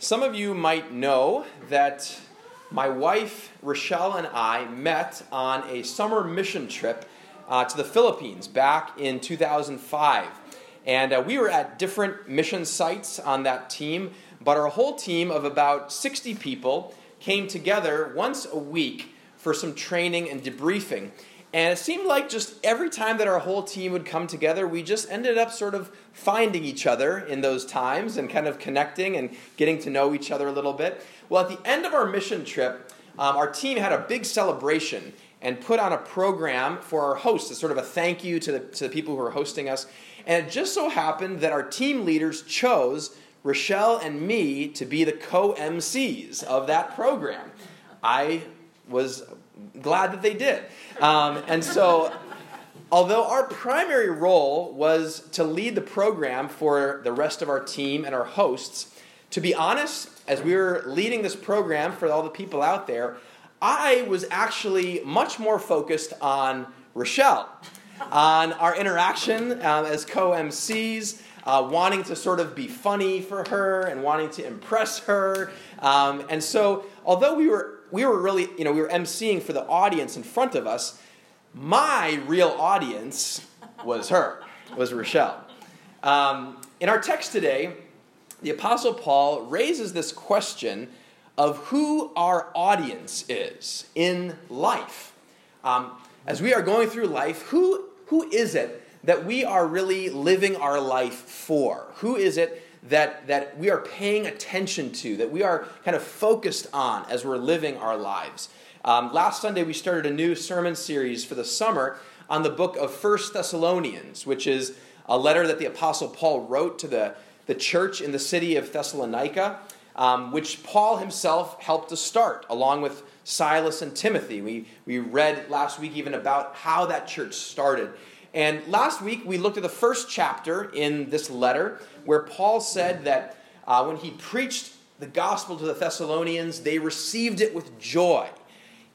Some of you might know that my wife, Rochelle, and I met on a summer mission trip uh, to the Philippines back in 2005. And uh, we were at different mission sites on that team, but our whole team of about 60 people came together once a week for some training and debriefing. And it seemed like just every time that our whole team would come together, we just ended up sort of finding each other in those times and kind of connecting and getting to know each other a little bit. Well, at the end of our mission trip, um, our team had a big celebration and put on a program for our hosts as sort of a thank you to the, to the people who were hosting us. And it just so happened that our team leaders chose Rochelle and me to be the co MCs of that program. I was glad that they did. Um, and so, although our primary role was to lead the program for the rest of our team and our hosts, to be honest, as we were leading this program for all the people out there, I was actually much more focused on Rochelle, on our interaction um, as co MCs. Uh, wanting to sort of be funny for her and wanting to impress her. Um, and so, although we were we were really, you know, we were emceeing for the audience in front of us. My real audience was her, was Rochelle. Um, in our text today, the Apostle Paul raises this question of who our audience is in life. Um, as we are going through life, who, who is it that we are really living our life for? Who is it that, that we are paying attention to, that we are kind of focused on as we're living our lives. Um, last Sunday, we started a new sermon series for the summer on the book of First Thessalonians, which is a letter that the Apostle Paul wrote to the, the church in the city of Thessalonica, um, which Paul himself helped to start, along with Silas and Timothy. We, we read last week even about how that church started. And last week, we looked at the first chapter in this letter, where Paul said that uh, when he preached the gospel to the Thessalonians, they received it with joy,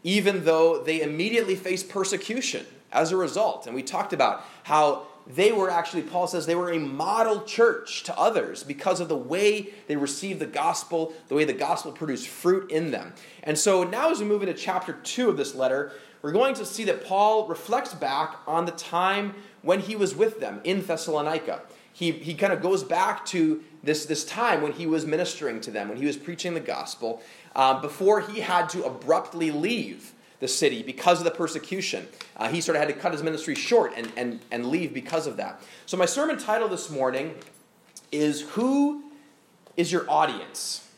even though they immediately faced persecution as a result. And we talked about how they were actually, Paul says, they were a model church to others because of the way they received the gospel, the way the gospel produced fruit in them. And so now, as we move into chapter 2 of this letter, we're going to see that Paul reflects back on the time when he was with them in Thessalonica he, he kind of goes back to this, this time when he was ministering to them, when he was preaching the gospel, um, before he had to abruptly leave the city because of the persecution. Uh, he sort of had to cut his ministry short and, and, and leave because of that. So, my sermon title this morning is Who is Your Audience?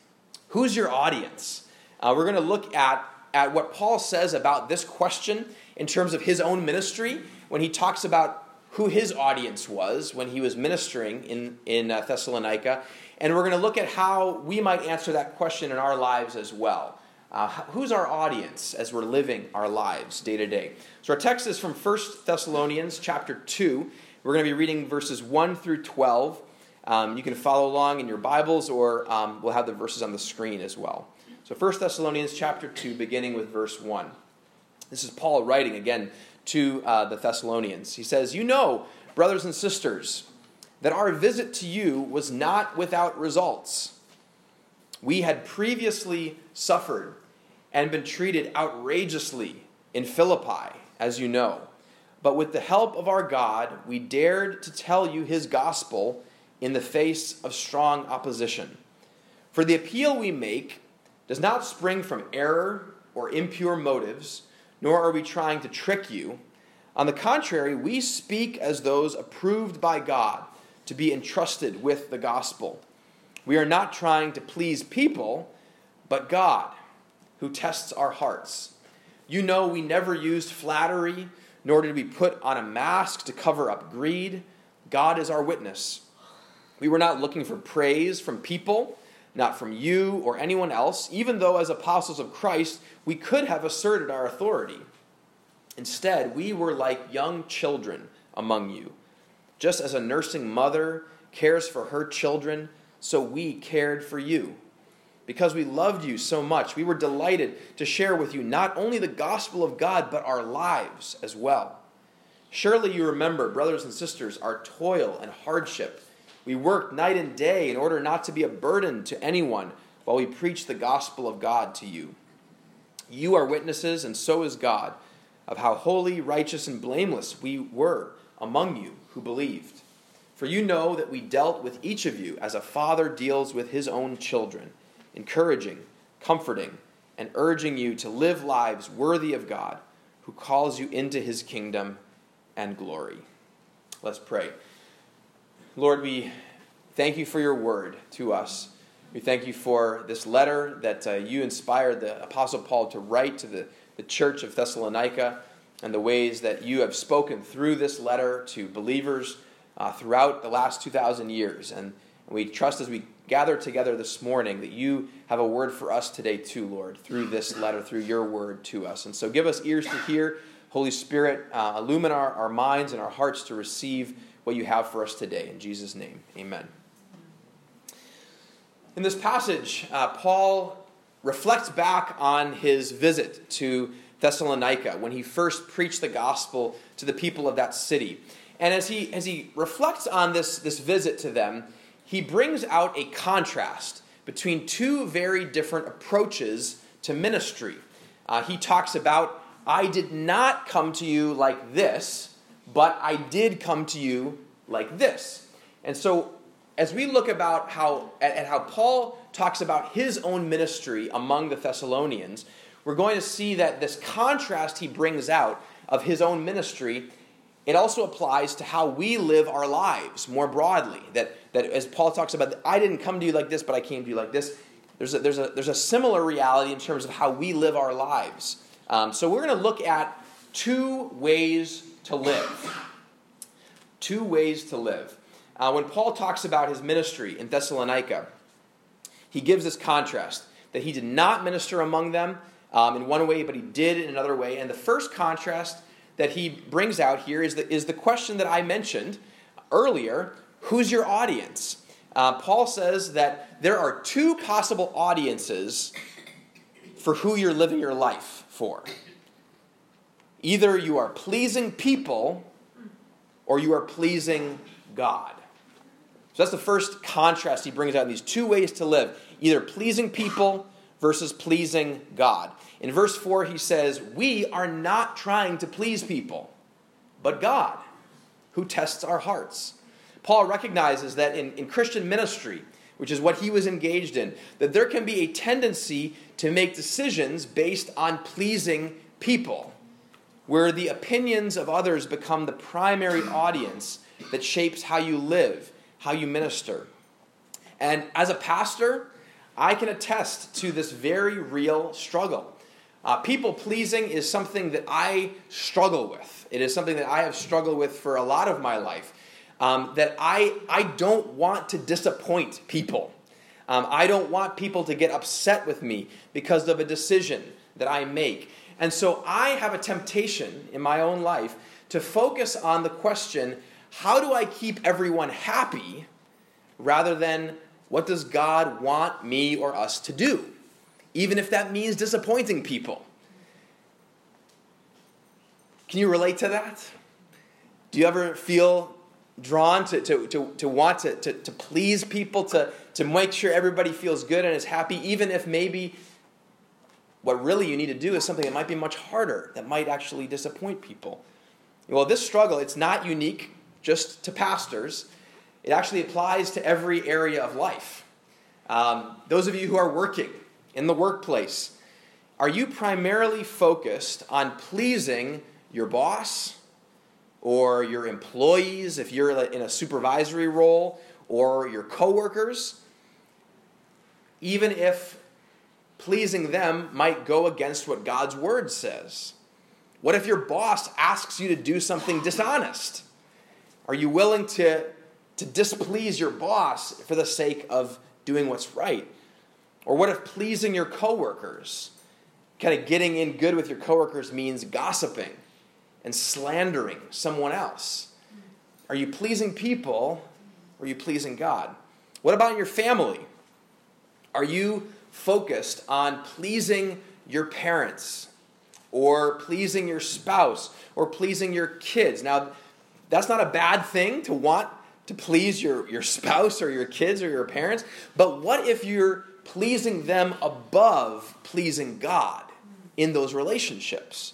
Who's your audience? Uh, we're going to look at, at what Paul says about this question in terms of his own ministry when he talks about who his audience was when he was ministering in, in uh, Thessalonica. And we're going to look at how we might answer that question in our lives as well. Uh, who's our audience as we're living our lives day to day? So our text is from 1 Thessalonians chapter 2. We're going to be reading verses 1 through 12. Um, you can follow along in your Bibles, or um, we'll have the verses on the screen as well. So 1 Thessalonians chapter 2, beginning with verse 1. This is Paul writing again to uh, the Thessalonians. He says, You know, brothers and sisters, that our visit to you was not without results. We had previously suffered and been treated outrageously in Philippi, as you know. But with the help of our God, we dared to tell you his gospel in the face of strong opposition. For the appeal we make does not spring from error or impure motives nor are we trying to trick you. On the contrary, we speak as those approved by God to be entrusted with the gospel. We are not trying to please people, but God, who tests our hearts. You know, we never used flattery, nor did we put on a mask to cover up greed. God is our witness. We were not looking for praise from people not from you or anyone else, even though as apostles of Christ we could have asserted our authority. Instead, we were like young children among you. Just as a nursing mother cares for her children, so we cared for you. Because we loved you so much, we were delighted to share with you not only the gospel of God, but our lives as well. Surely you remember, brothers and sisters, our toil and hardship we worked night and day in order not to be a burden to anyone while we preach the gospel of God to you. You are witnesses, and so is God, of how holy, righteous, and blameless we were among you who believed. For you know that we dealt with each of you as a father deals with his own children, encouraging, comforting, and urging you to live lives worthy of God, who calls you into his kingdom and glory. Let's pray. Lord, we thank you for your word to us. We thank you for this letter that uh, you inspired the Apostle Paul to write to the, the church of Thessalonica and the ways that you have spoken through this letter to believers uh, throughout the last 2,000 years. And we trust as we gather together this morning that you have a word for us today, too, Lord, through this letter, through your word to us. And so give us ears to hear. Holy Spirit, uh, illumine our, our minds and our hearts to receive what you have for us today. In Jesus' name, amen. In this passage, uh, Paul reflects back on his visit to Thessalonica when he first preached the gospel to the people of that city. And as he, as he reflects on this, this visit to them, he brings out a contrast between two very different approaches to ministry. Uh, he talks about, I did not come to you like this, but I did come to you like this. And so, as we look about how at, how Paul talks about his own ministry among the Thessalonians, we're going to see that this contrast he brings out of his own ministry it also applies to how we live our lives more broadly. That, that as Paul talks about, I didn't come to you like this, but I came to you like this. There's a, there's a, there's a similar reality in terms of how we live our lives. Um, so we're going to look at two ways to live. Two ways to live. Uh, when Paul talks about his ministry in Thessalonica, he gives this contrast that he did not minister among them um, in one way, but he did in another way. And the first contrast that he brings out here is the, is the question that I mentioned earlier who's your audience? Uh, Paul says that there are two possible audiences for who you're living your life for. Either you are pleasing people or you are pleasing God. So that's the first contrast he brings out in these two ways to live either pleasing people versus pleasing God. In verse 4, he says, We are not trying to please people, but God, who tests our hearts. Paul recognizes that in, in Christian ministry, which is what he was engaged in, that there can be a tendency to make decisions based on pleasing people, where the opinions of others become the primary audience that shapes how you live, how you minister. And as a pastor, I can attest to this very real struggle. Uh, people pleasing is something that I struggle with. It is something that I have struggled with for a lot of my life. Um, that I, I don't want to disappoint people. Um, I don't want people to get upset with me because of a decision that I make. And so I have a temptation in my own life to focus on the question how do I keep everyone happy rather than what does God want me or us to do? Even if that means disappointing people. Can you relate to that? Do you ever feel drawn to, to, to, to want to, to, to please people, to, to make sure everybody feels good and is happy, even if maybe what really you need to do is something that might be much harder, that might actually disappoint people? Well, this struggle, it's not unique just to pastors. It actually applies to every area of life. Um, those of you who are working in the workplace, are you primarily focused on pleasing your boss or your employees if you're in a supervisory role or your coworkers? Even if pleasing them might go against what God's word says. What if your boss asks you to do something dishonest? Are you willing to to displease your boss for the sake of doing what's right? Or what if pleasing your coworkers, kind of getting in good with your coworkers means gossiping and slandering someone else? Are you pleasing people or are you pleasing God? What about your family? Are you focused on pleasing your parents or pleasing your spouse or pleasing your kids? Now, that's not a bad thing to want to please your, your spouse or your kids or your parents, but what if you're pleasing them above pleasing God in those relationships?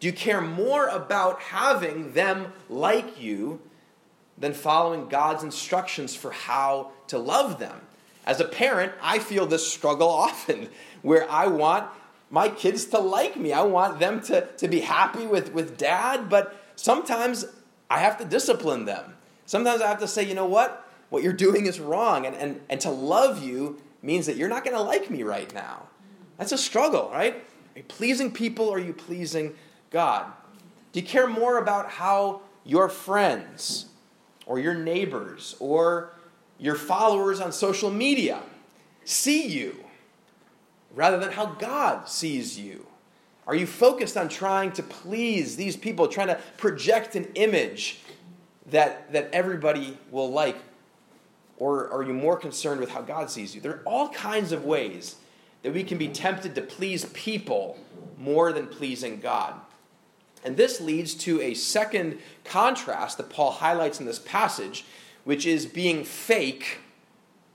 Do you care more about having them like you than following God's instructions for how to love them? As a parent, I feel this struggle often where I want my kids to like me. I want them to, to be happy with, with dad, but sometimes I have to discipline them. Sometimes I have to say, you know what? What you're doing is wrong. And, and, and to love you means that you're not going to like me right now. That's a struggle, right? Are you pleasing people or are you pleasing God? Do you care more about how your friends or your neighbors or your followers on social media see you rather than how God sees you? Are you focused on trying to please these people, trying to project an image that, that everybody will like? Or are you more concerned with how God sees you? There are all kinds of ways that we can be tempted to please people more than pleasing God. And this leads to a second contrast that Paul highlights in this passage, which is being fake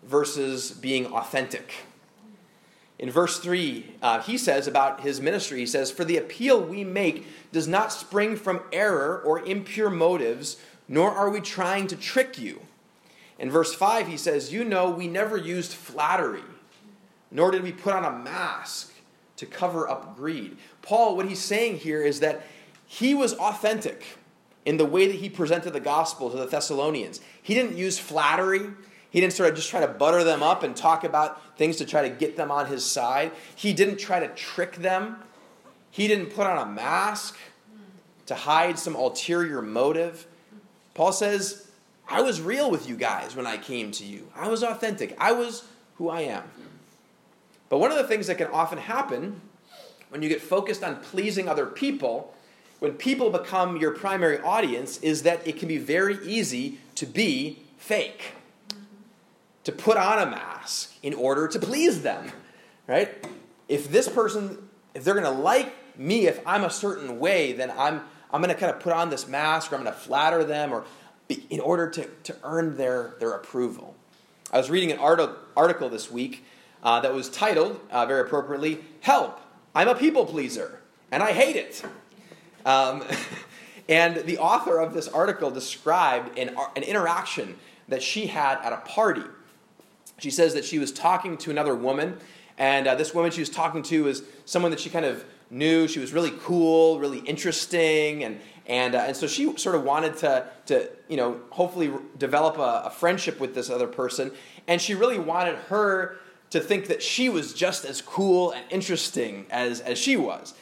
versus being authentic. In verse 3, uh, he says about his ministry, he says, For the appeal we make does not spring from error or impure motives, nor are we trying to trick you. In verse 5, he says, You know, we never used flattery, nor did we put on a mask to cover up greed. Paul, what he's saying here is that he was authentic in the way that he presented the gospel to the Thessalonians. He didn't use flattery. He didn't sort of just try to butter them up and talk about things to try to get them on his side. He didn't try to trick them. He didn't put on a mask to hide some ulterior motive. Paul says, I was real with you guys when I came to you. I was authentic. I was who I am. But one of the things that can often happen when you get focused on pleasing other people when people become your primary audience is that it can be very easy to be fake, to put on a mask in order to please them, right? If this person, if they're going to like me, if I'm a certain way, then I'm, I'm going to kind of put on this mask or I'm going to flatter them or be, in order to, to earn their, their approval. I was reading an article, article this week uh, that was titled, uh, very appropriately, Help, I'm a People Pleaser, and I hate it. Um, and the author of this article described an, an interaction that she had at a party. She says that she was talking to another woman, and uh, this woman she was talking to was someone that she kind of knew. She was really cool, really interesting, and and uh, and so she sort of wanted to to you know hopefully develop a, a friendship with this other person, and she really wanted her to think that she was just as cool and interesting as as she was.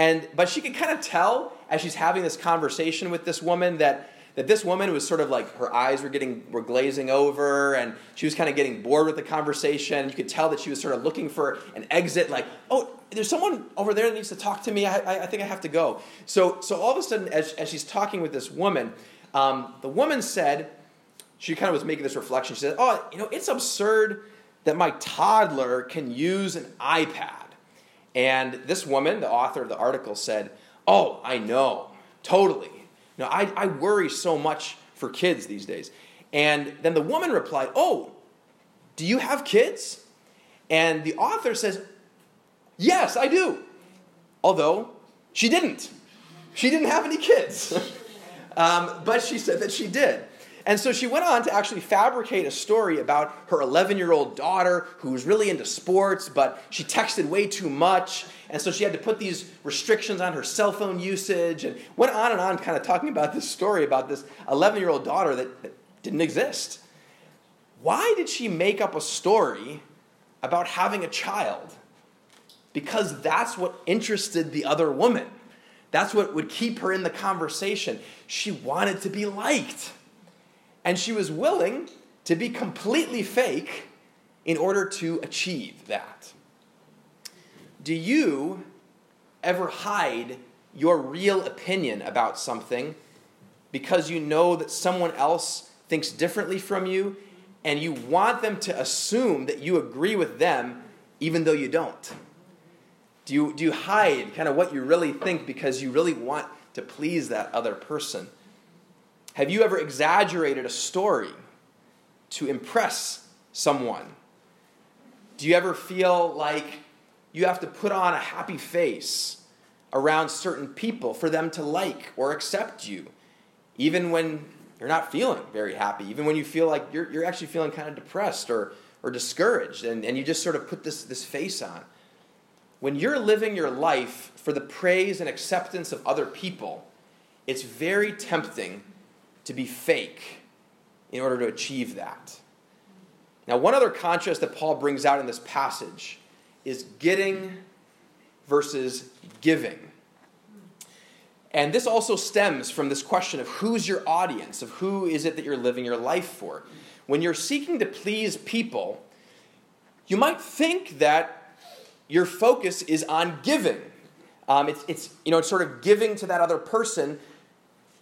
And but she could kind of tell as she's having this conversation with this woman that that this woman was sort of like her eyes were getting were glazing over and she was kind of getting bored with the conversation. You could tell that she was sort of looking for an exit like oh there's someone over there that needs to talk to me. I, I, think i have to go. So so all of a sudden as, as she's talking with this woman um, the woman said she kind of was making this reflection. She said oh you know it's absurd that my toddler can use an ipad and this woman, the author of the article, said, Oh, I know, totally. No, I, I worry so much for kids these days. And then the woman replied, Oh, do you have kids? And the author says, Yes, I do. Although she didn't. She didn't have any kids. um, but she said that she did. And so she went on to actually fabricate a story about her 11 year old daughter who was really into sports, but she texted way too much. And so she had to put these restrictions on her cell phone usage and went on and on, kind of talking about this story about this 11 year old daughter that, that didn't exist. Why did she make up a story about having a child? Because that's what interested the other woman. That's what would keep her in the conversation. She wanted to be liked. And she was willing to be completely fake in order to achieve that. Do you ever hide your real opinion about something because you know that someone else thinks differently from you and you want them to assume that you agree with them even though you don't? Do you, do you hide kind of what you really think because you really want to please that other person? Have you ever exaggerated a story to impress someone? Do you ever feel like you have to put on a happy face around certain people for them to like or accept you, even when you're not feeling very happy, even when you feel like you're, you're actually feeling kind of depressed or, or discouraged, and, and you just sort of put this, this face on? When you're living your life for the praise and acceptance of other people, it's very tempting to be fake in order to achieve that. Now, one other contrast that Paul brings out in this passage is getting versus giving. And this also stems from this question of who's your audience, of who is it that you're living your life for. When you're seeking to please people, you might think that your focus is on giving. Um, it's, it's, you know, it's sort of giving to that other person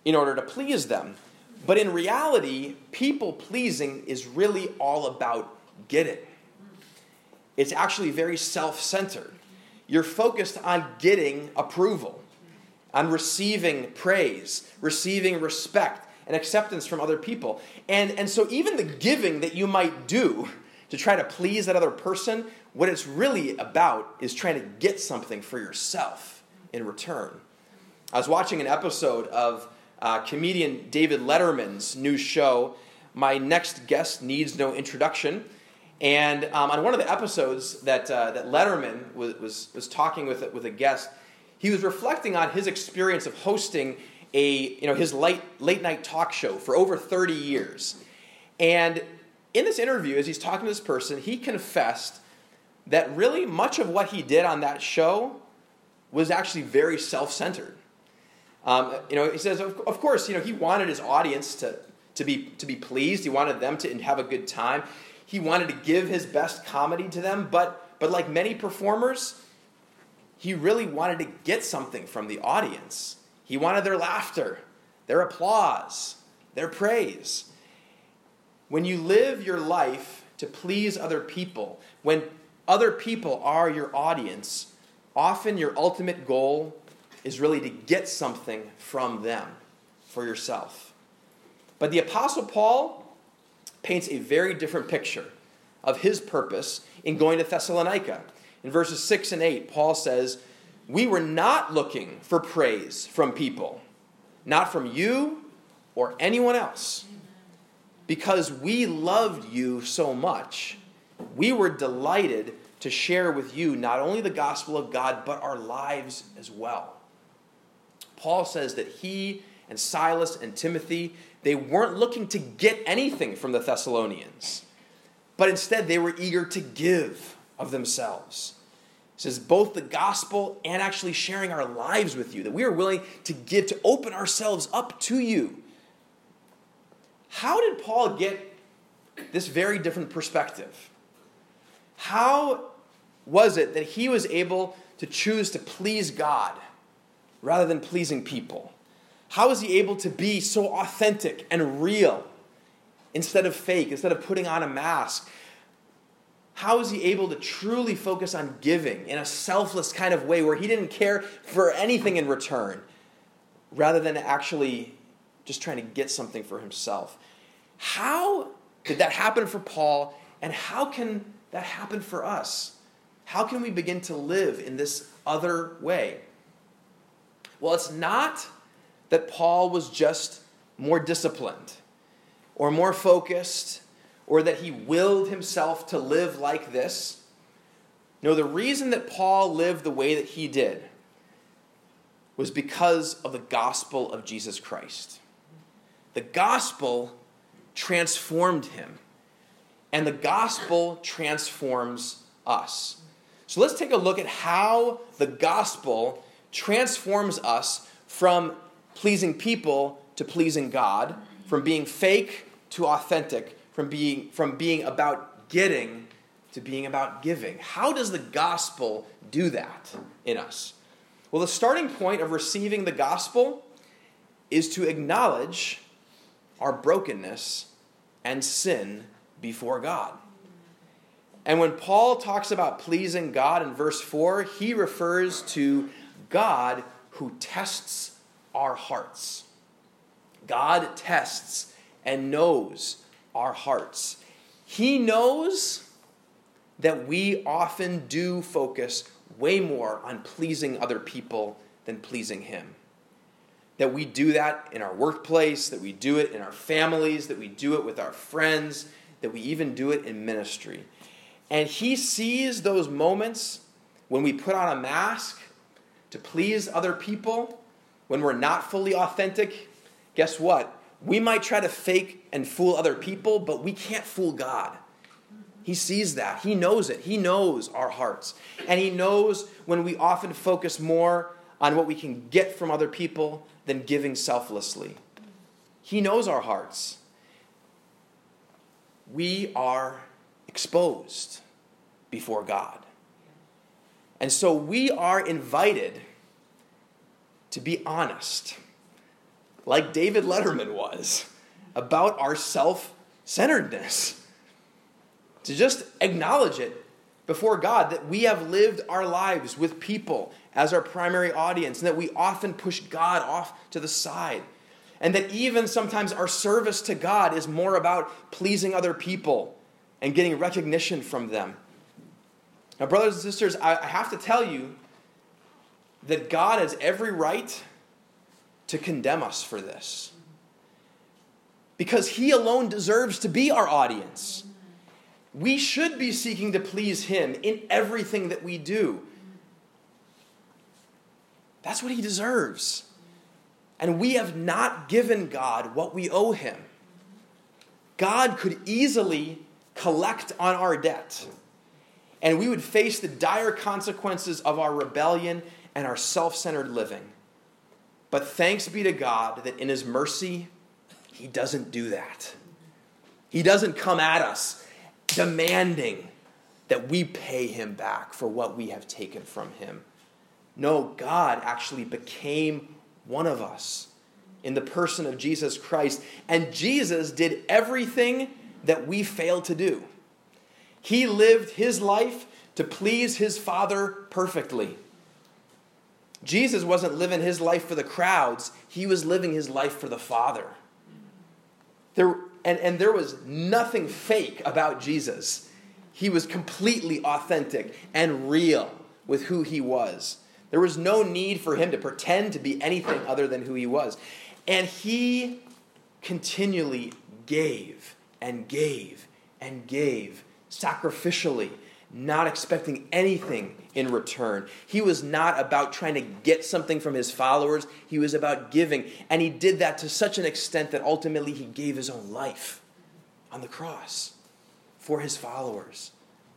in order to please them. But in reality, people pleasing is really all about getting. It's actually very self centered. You're focused on getting approval, on receiving praise, receiving respect and acceptance from other people. And, and so, even the giving that you might do to try to please that other person, what it's really about is trying to get something for yourself in return. I was watching an episode of uh, comedian David Letterman's new show, My Next Guest Needs No Introduction. And um, on one of the episodes that, uh, that Letterman was, was, was talking with, with a guest, he was reflecting on his experience of hosting a, you know, his late, late night talk show for over 30 years. And in this interview, as he's talking to this person, he confessed that really much of what he did on that show was actually very self centered. Um, you know, he says, of, of course, you know, he wanted his audience to, to, be, to be pleased. He wanted them to have a good time. He wanted to give his best comedy to them. But, but like many performers, he really wanted to get something from the audience. He wanted their laughter, their applause, their praise. When you live your life to please other people, when other people are your audience, often your ultimate goal is really to get something from them for yourself. But the Apostle Paul paints a very different picture of his purpose in going to Thessalonica. In verses 6 and 8, Paul says, We were not looking for praise from people, not from you or anyone else. Because we loved you so much, we were delighted to share with you not only the gospel of God, but our lives as well. Paul says that he and Silas and Timothy, they weren't looking to get anything from the Thessalonians, but instead they were eager to give of themselves. He says both the gospel and actually sharing our lives with you, that we are willing to give, to open ourselves up to you. How did Paul get this very different perspective? How was it that he was able to choose to please God? Rather than pleasing people? How is he able to be so authentic and real instead of fake, instead of putting on a mask? How is he able to truly focus on giving in a selfless kind of way where he didn't care for anything in return rather than actually just trying to get something for himself? How did that happen for Paul, and how can that happen for us? How can we begin to live in this other way? Well, it's not that Paul was just more disciplined or more focused or that he willed himself to live like this. No, the reason that Paul lived the way that he did was because of the gospel of Jesus Christ. The gospel transformed him, and the gospel transforms us. So let's take a look at how the gospel transforms us from pleasing people to pleasing God, from being fake to authentic, from being, from being about getting to being about giving. How does the gospel do that in us? Well, the starting point of receiving the gospel is to acknowledge our brokenness and sin before God. And when Paul talks about pleasing God in verse 4, he refers to God who tests our hearts. God tests and knows our hearts. He knows that we often do focus way more on pleasing other people than pleasing Him. That we do that in our workplace, that we do it in our families, that we do it with our friends, that we even do it in ministry. And He sees those moments when we put on a mask to please other people, when we're not fully authentic. Guess what? We might try to fake and fool other people, but we can't fool God. He sees that. He knows it. He knows our hearts. And He knows when we often focus more on what we can get from other people than giving selflessly. He knows our hearts. We are exposed before God. And so we are invited to be honest like David Letterman was, about our self centeredness. To just acknowledge it before God that we have lived our lives with people as our primary audience, and that we often push God off to the side. And that even sometimes our service to God is more about pleasing other people and getting recognition from them. Now, brothers and sisters, I have to tell you that God has every right to condemn us for this. Because he alone deserves to be our audience. We should be seeking to please him in everything that we do. That's what he deserves. And we have not given God what we owe him. God could easily collect on our debt, and we would face the dire consequences of our rebellion and our self centered living. But thanks be to God that in His mercy, He doesn't do that. He doesn't come at us demanding that we pay Him back for what we have taken from Him. No, God actually became one of us in the person of Jesus Christ. And Jesus did everything that we failed to do. He lived his life to please his Father perfectly. Jesus wasn't living his life for the crowds, he was living his life for the Father. There, and, and there was nothing fake about Jesus. He was completely authentic and real with who he was. There was no need for him to pretend to be anything other than who he was. And he continually gave and gave and gave sacrificially not expecting anything in return. He was not about trying to get something from his followers, he was about giving. And he did that to such an extent that ultimately he gave his own life on the cross for his followers,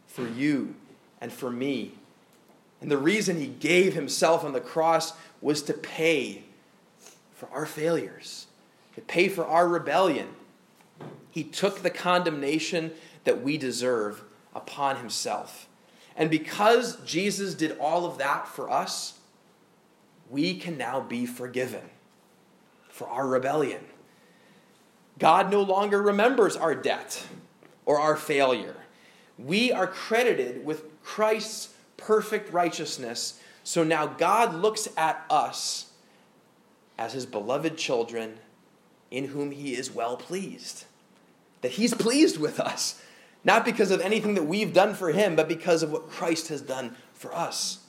for you, and for me. And the reason he gave himself on the cross was to pay for our failures, to pay for our rebellion. He took the condemnation that we deserve upon himself. And because Jesus did all of that for us, we can now be forgiven for our rebellion. God no longer remembers our debt or our failure. We are credited with Christ's perfect righteousness. So now God looks at us as his beloved children in whom he is well pleased. That he's pleased with us. Not because of anything that we've done for him, but because of what Christ has done for us.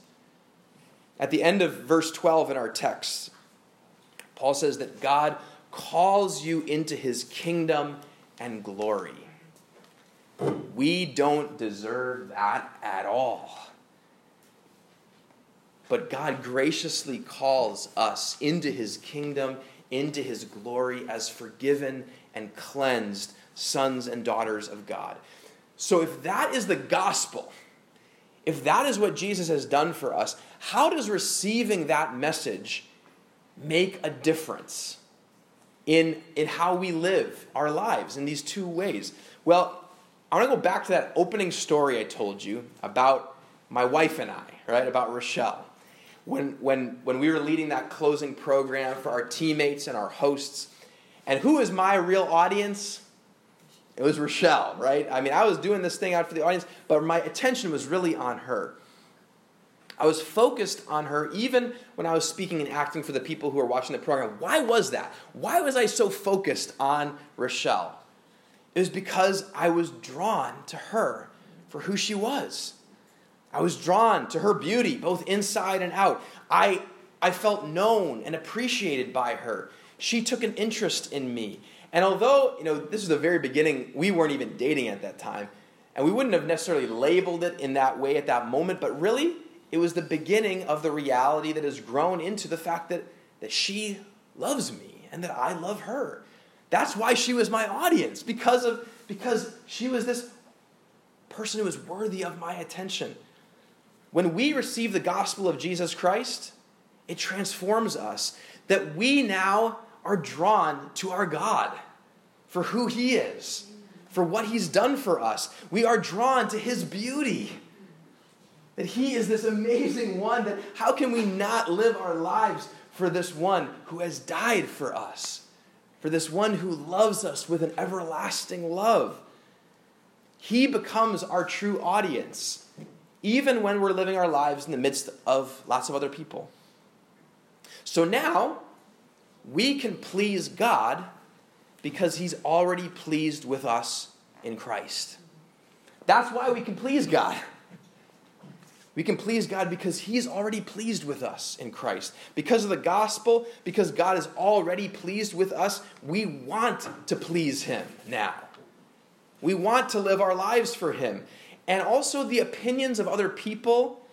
At the end of verse 12 in our text, Paul says that God calls you into his kingdom and glory. We don't deserve that at all. But God graciously calls us into his kingdom, into his glory as forgiven and cleansed sons and daughters of God. So, if that is the gospel, if that is what Jesus has done for us, how does receiving that message make a difference in, in how we live our lives in these two ways? Well, I want to go back to that opening story I told you about my wife and I, right? About Rochelle. When, when, when we were leading that closing program for our teammates and our hosts. And who is my real audience? It was Rochelle, right? I mean, I was doing this thing out for the audience, but my attention was really on her. I was focused on her even when I was speaking and acting for the people who were watching the program. Why was that? Why was I so focused on Rochelle? It was because I was drawn to her for who she was. I was drawn to her beauty, both inside and out. I, I felt known and appreciated by her. She took an interest in me. And although, you know, this was the very beginning, we weren't even dating at that time, and we wouldn't have necessarily labeled it in that way at that moment, but really, it was the beginning of the reality that has grown into the fact that, that she loves me and that I love her. That's why she was my audience, because of because she was this person who was worthy of my attention. When we receive the gospel of Jesus Christ, it transforms us that we now are drawn to our God for who He is, for what He's done for us. We are drawn to His beauty. That He is this amazing one, that how can we not live our lives for this one who has died for us, for this one who loves us with an everlasting love? He becomes our true audience, even when we're living our lives in the midst of lots of other people. So now, we can please God because He's already pleased with us in Christ. That's why we can please God. We can please God because He's already pleased with us in Christ. Because of the gospel, because God is already pleased with us, we want to please Him now. We want to live our lives for Him. And also, the opinions of other people,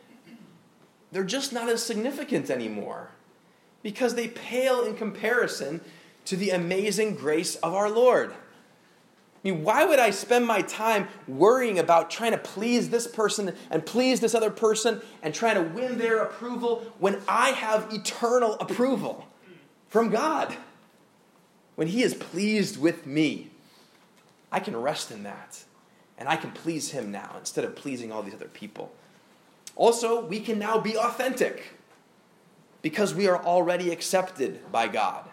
they're just not as significant anymore because they pale in comparison to the amazing grace of our Lord. I mean, why would I spend my time worrying about trying to please this person and please this other person and trying to win their approval when I have eternal approval from God? When He is pleased with me, I can rest in that and I can please Him now instead of pleasing all these other people. Also, we can now be authentic because we are already accepted by God.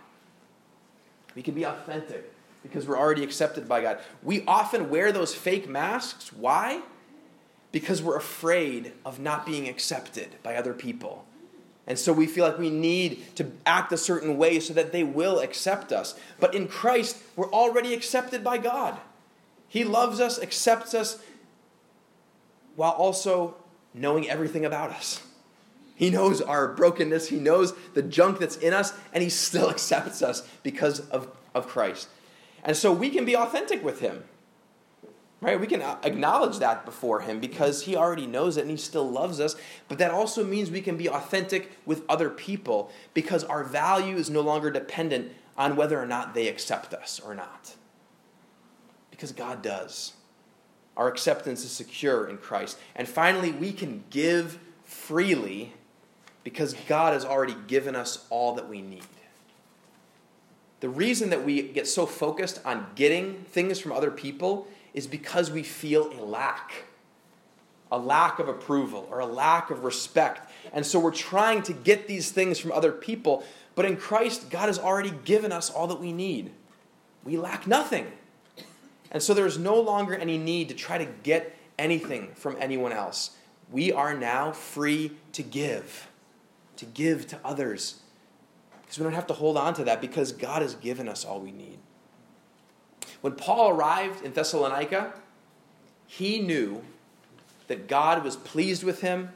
We can be authentic because we're already accepted by God. We often wear those fake masks. Why? Because we're afraid of not being accepted by other people. And so we feel like we need to act a certain way so that they will accept us. But in Christ, we're already accepted by God. He loves us, accepts us, while also knowing everything about us. He knows our brokenness, He knows the junk that's in us, and He still accepts us because of, of Christ. And so we can be authentic with Him. Right? We can acknowledge that before Him because He already knows it and He still loves us. But that also means we can be authentic with other people because our value is no longer dependent on whether or not they accept us or not. Because God does. Our acceptance is secure in Christ. And finally, we can give freely because God has already given us all that we need. The reason that we get so focused on getting things from other people is because we feel a lack a lack of approval or a lack of respect. And so we're trying to get these things from other people. But in Christ, God has already given us all that we need. We lack nothing. And so there's no longer any need to try to get anything from anyone else. We are now free to give to give to others. Because we don't have to hold on to that because God has given us all we need. When Paul arrived in Thessalonica, he knew that God was pleased with him,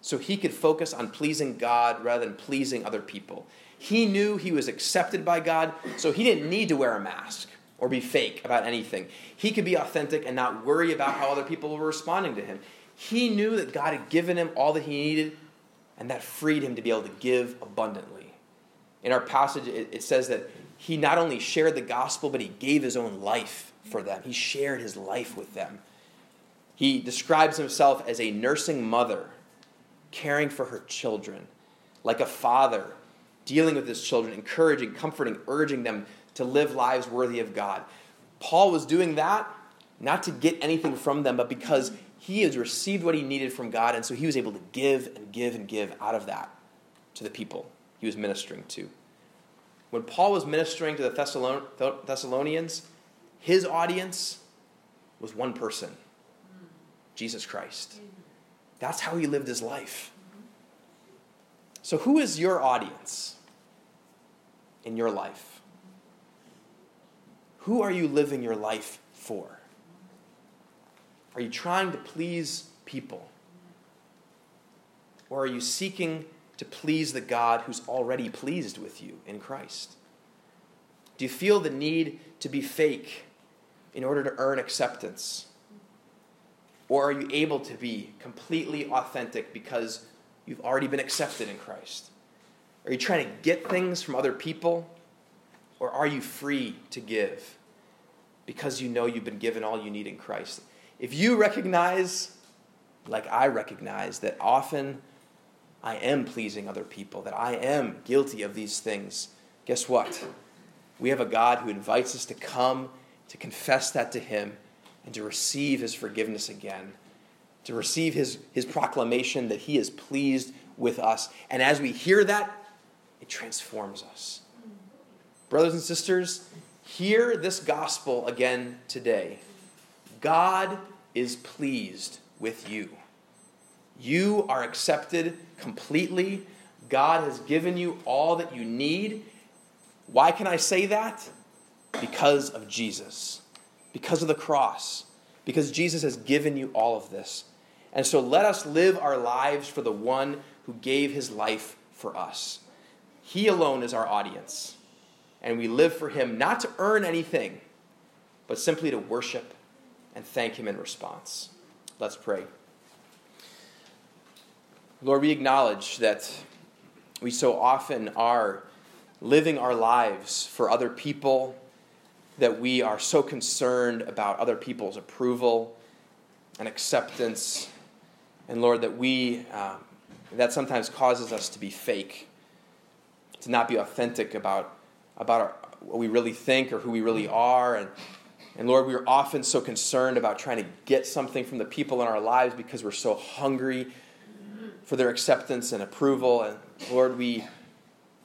so he could focus on pleasing God rather than pleasing other people. He knew he was accepted by God, so he didn't need to wear a mask or be fake about anything. He could be authentic and not worry about how other people were responding to him. He knew that God had given him all that he needed and that freed him to be able to give abundantly. In our passage, it, it says that he not only shared the gospel, but he gave his own life for them. He shared his life with them. He describes himself as a nursing mother, caring for her children, like a father, dealing with his children, encouraging, comforting, urging them to live lives worthy of God. Paul was doing that not to get anything from them, but because he has received what he needed from God, and so he was able to give and give and give out of that to the people he was ministering to. When Paul was ministering to the Thessalonians, his audience was one person Jesus Christ. That's how he lived his life. So, who is your audience in your life? Who are you living your life for? Are you trying to please people? Or are you seeking to please the God who's already pleased with you in Christ? Do you feel the need to be fake in order to earn acceptance? Or are you able to be completely authentic because you've already been accepted in Christ? Are you trying to get things from other people? Or are you free to give because you know you've been given all you need in Christ? If you recognize, like I recognize, that often I am pleasing other people, that I am guilty of these things, guess what? We have a God who invites us to come, to confess that to Him, and to receive His forgiveness again, to receive His, his proclamation that He is pleased with us. And as we hear that, it transforms us. Brothers and sisters, hear this gospel again today. God is pleased with you. You are accepted completely. God has given you all that you need. Why can I say that? Because of Jesus, because of the cross, because Jesus has given you all of this. And so let us live our lives for the one who gave his life for us. He alone is our audience. And we live for him not to earn anything, but simply to worship and thank him in response. Let's pray. Lord, we acknowledge that we so often are living our lives for other people, that we are so concerned about other people's approval and acceptance. And Lord, that we, um, that sometimes causes us to be fake, to not be authentic about, about our, what we really think or who we really are. And, and Lord, we are often so concerned about trying to get something from the people in our lives because we're so hungry for their acceptance and approval. And Lord, we,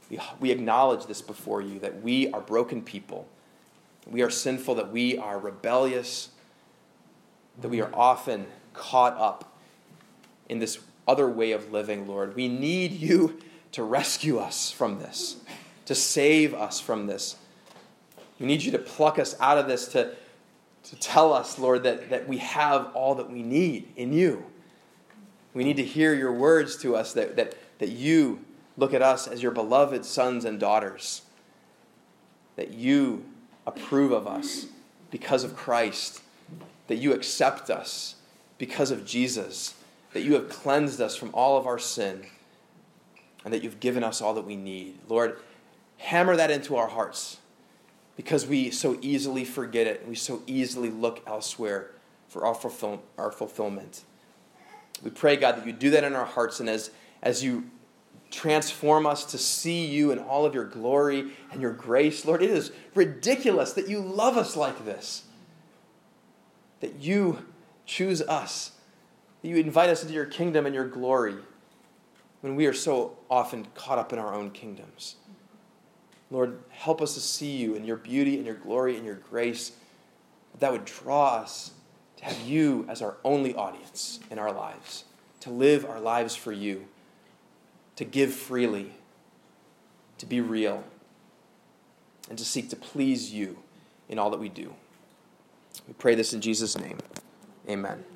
we, we acknowledge this before you that we are broken people. We are sinful, that we are rebellious, that we are often caught up in this other way of living, Lord. We need you to rescue us from this, to save us from this. We need you to pluck us out of this, to, to tell us, Lord, that, that we have all that we need in you. We need to hear your words to us that, that, that you look at us as your beloved sons and daughters, that you approve of us because of Christ, that you accept us because of Jesus, that you have cleansed us from all of our sin, and that you've given us all that we need. Lord, hammer that into our hearts because we so easily forget it and we so easily look elsewhere for our, fulfill- our fulfillment. We pray, God, that you do that in our hearts, and as, as you transform us to see you in all of your glory and your grace, Lord, it is ridiculous that you love us like this. That you choose us, that you invite us into your kingdom and your glory when we are so often caught up in our own kingdoms. Lord, help us to see you in your beauty and your glory and your grace. That would draw us to have you as our only audience in our lives, to live our lives for you, to give freely, to be real, and to seek to please you in all that we do. We pray this in Jesus' name. Amen.